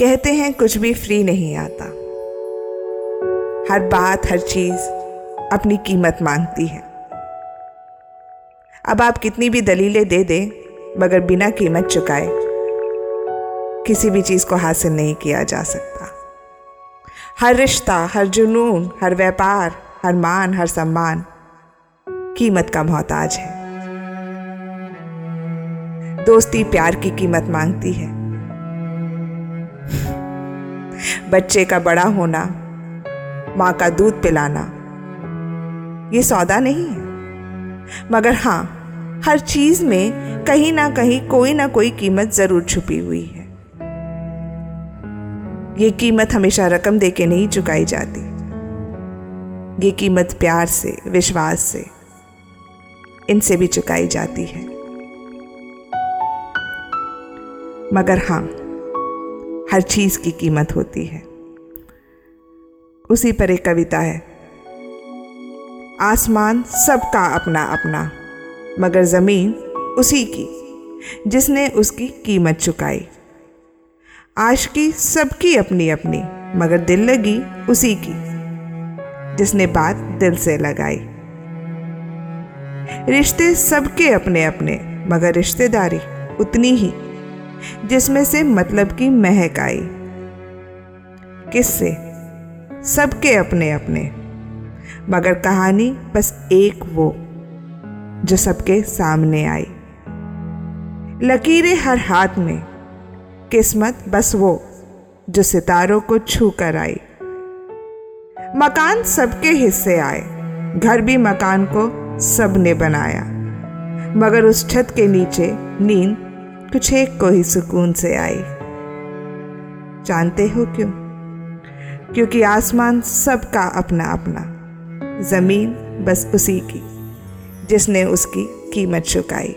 कहते हैं, कुछ भी फ्री नहीं आता. हर बात, हर चीज़ अपनी कीमत मांगती है। अब आप कितनी भी दलीलें दे दें, मगर बिना कीमत चुकाए किसी भी चीज़ को हासिल नहीं किया जा सकता। हर रिश्ता, हर जुनून, हर व्यापार, हर मान, हर सम्मान, कीमत का मोहताज है। दोस्ती प्यार की कीमत मांगती है। बच्चे का बड़ा होना, माँ का दूध पिलाना, ये सौदा नहीं है। मगर हाँ हर चीज़ में कहीं ना कहीं कोई ना कोई कीमत ज़रूर छुपी हुई है। ये कीमत हमेशा रकम दे के नहीं चुकाई जाती। ये कीमत प्यार से, विश्वास से, इनसे भी चुकाई जाती है। मगर हाँ हर चीज़ की कीमत होती है। उसी पर एक कविता है। आसमान सबका अपना अपना, मगर ज़मीन उसी की, जिसने उसकी कीमत चुकाई। आशकी सबकी अपनी अपनी, मगर दिल लगी उसी की, जिसने बात दिल से लगाई। रिश्ते सबके अपने अपने, मगर रिश्तेदारी उतनी ही। जिसमें से मतलब की महक आई। किससे, सबके अपने अपने। मगर कहानी बस एक वो, जो सबके सामने आई। लकीरें हर हाथ में, किस्मत बस वो, जो सितारों को छू कर आई। मकान सबके हिस्से आए, घर भी मकान को सबने बनाया। मगर उस छत के नीचे नींद कुछ एक को ही सुकून से आई। जानते हो क्यों? क्योंकि आसमान सबका अपना अपना ज़मीन बस उसी की, जिसने उसकी कीमत चुकाई।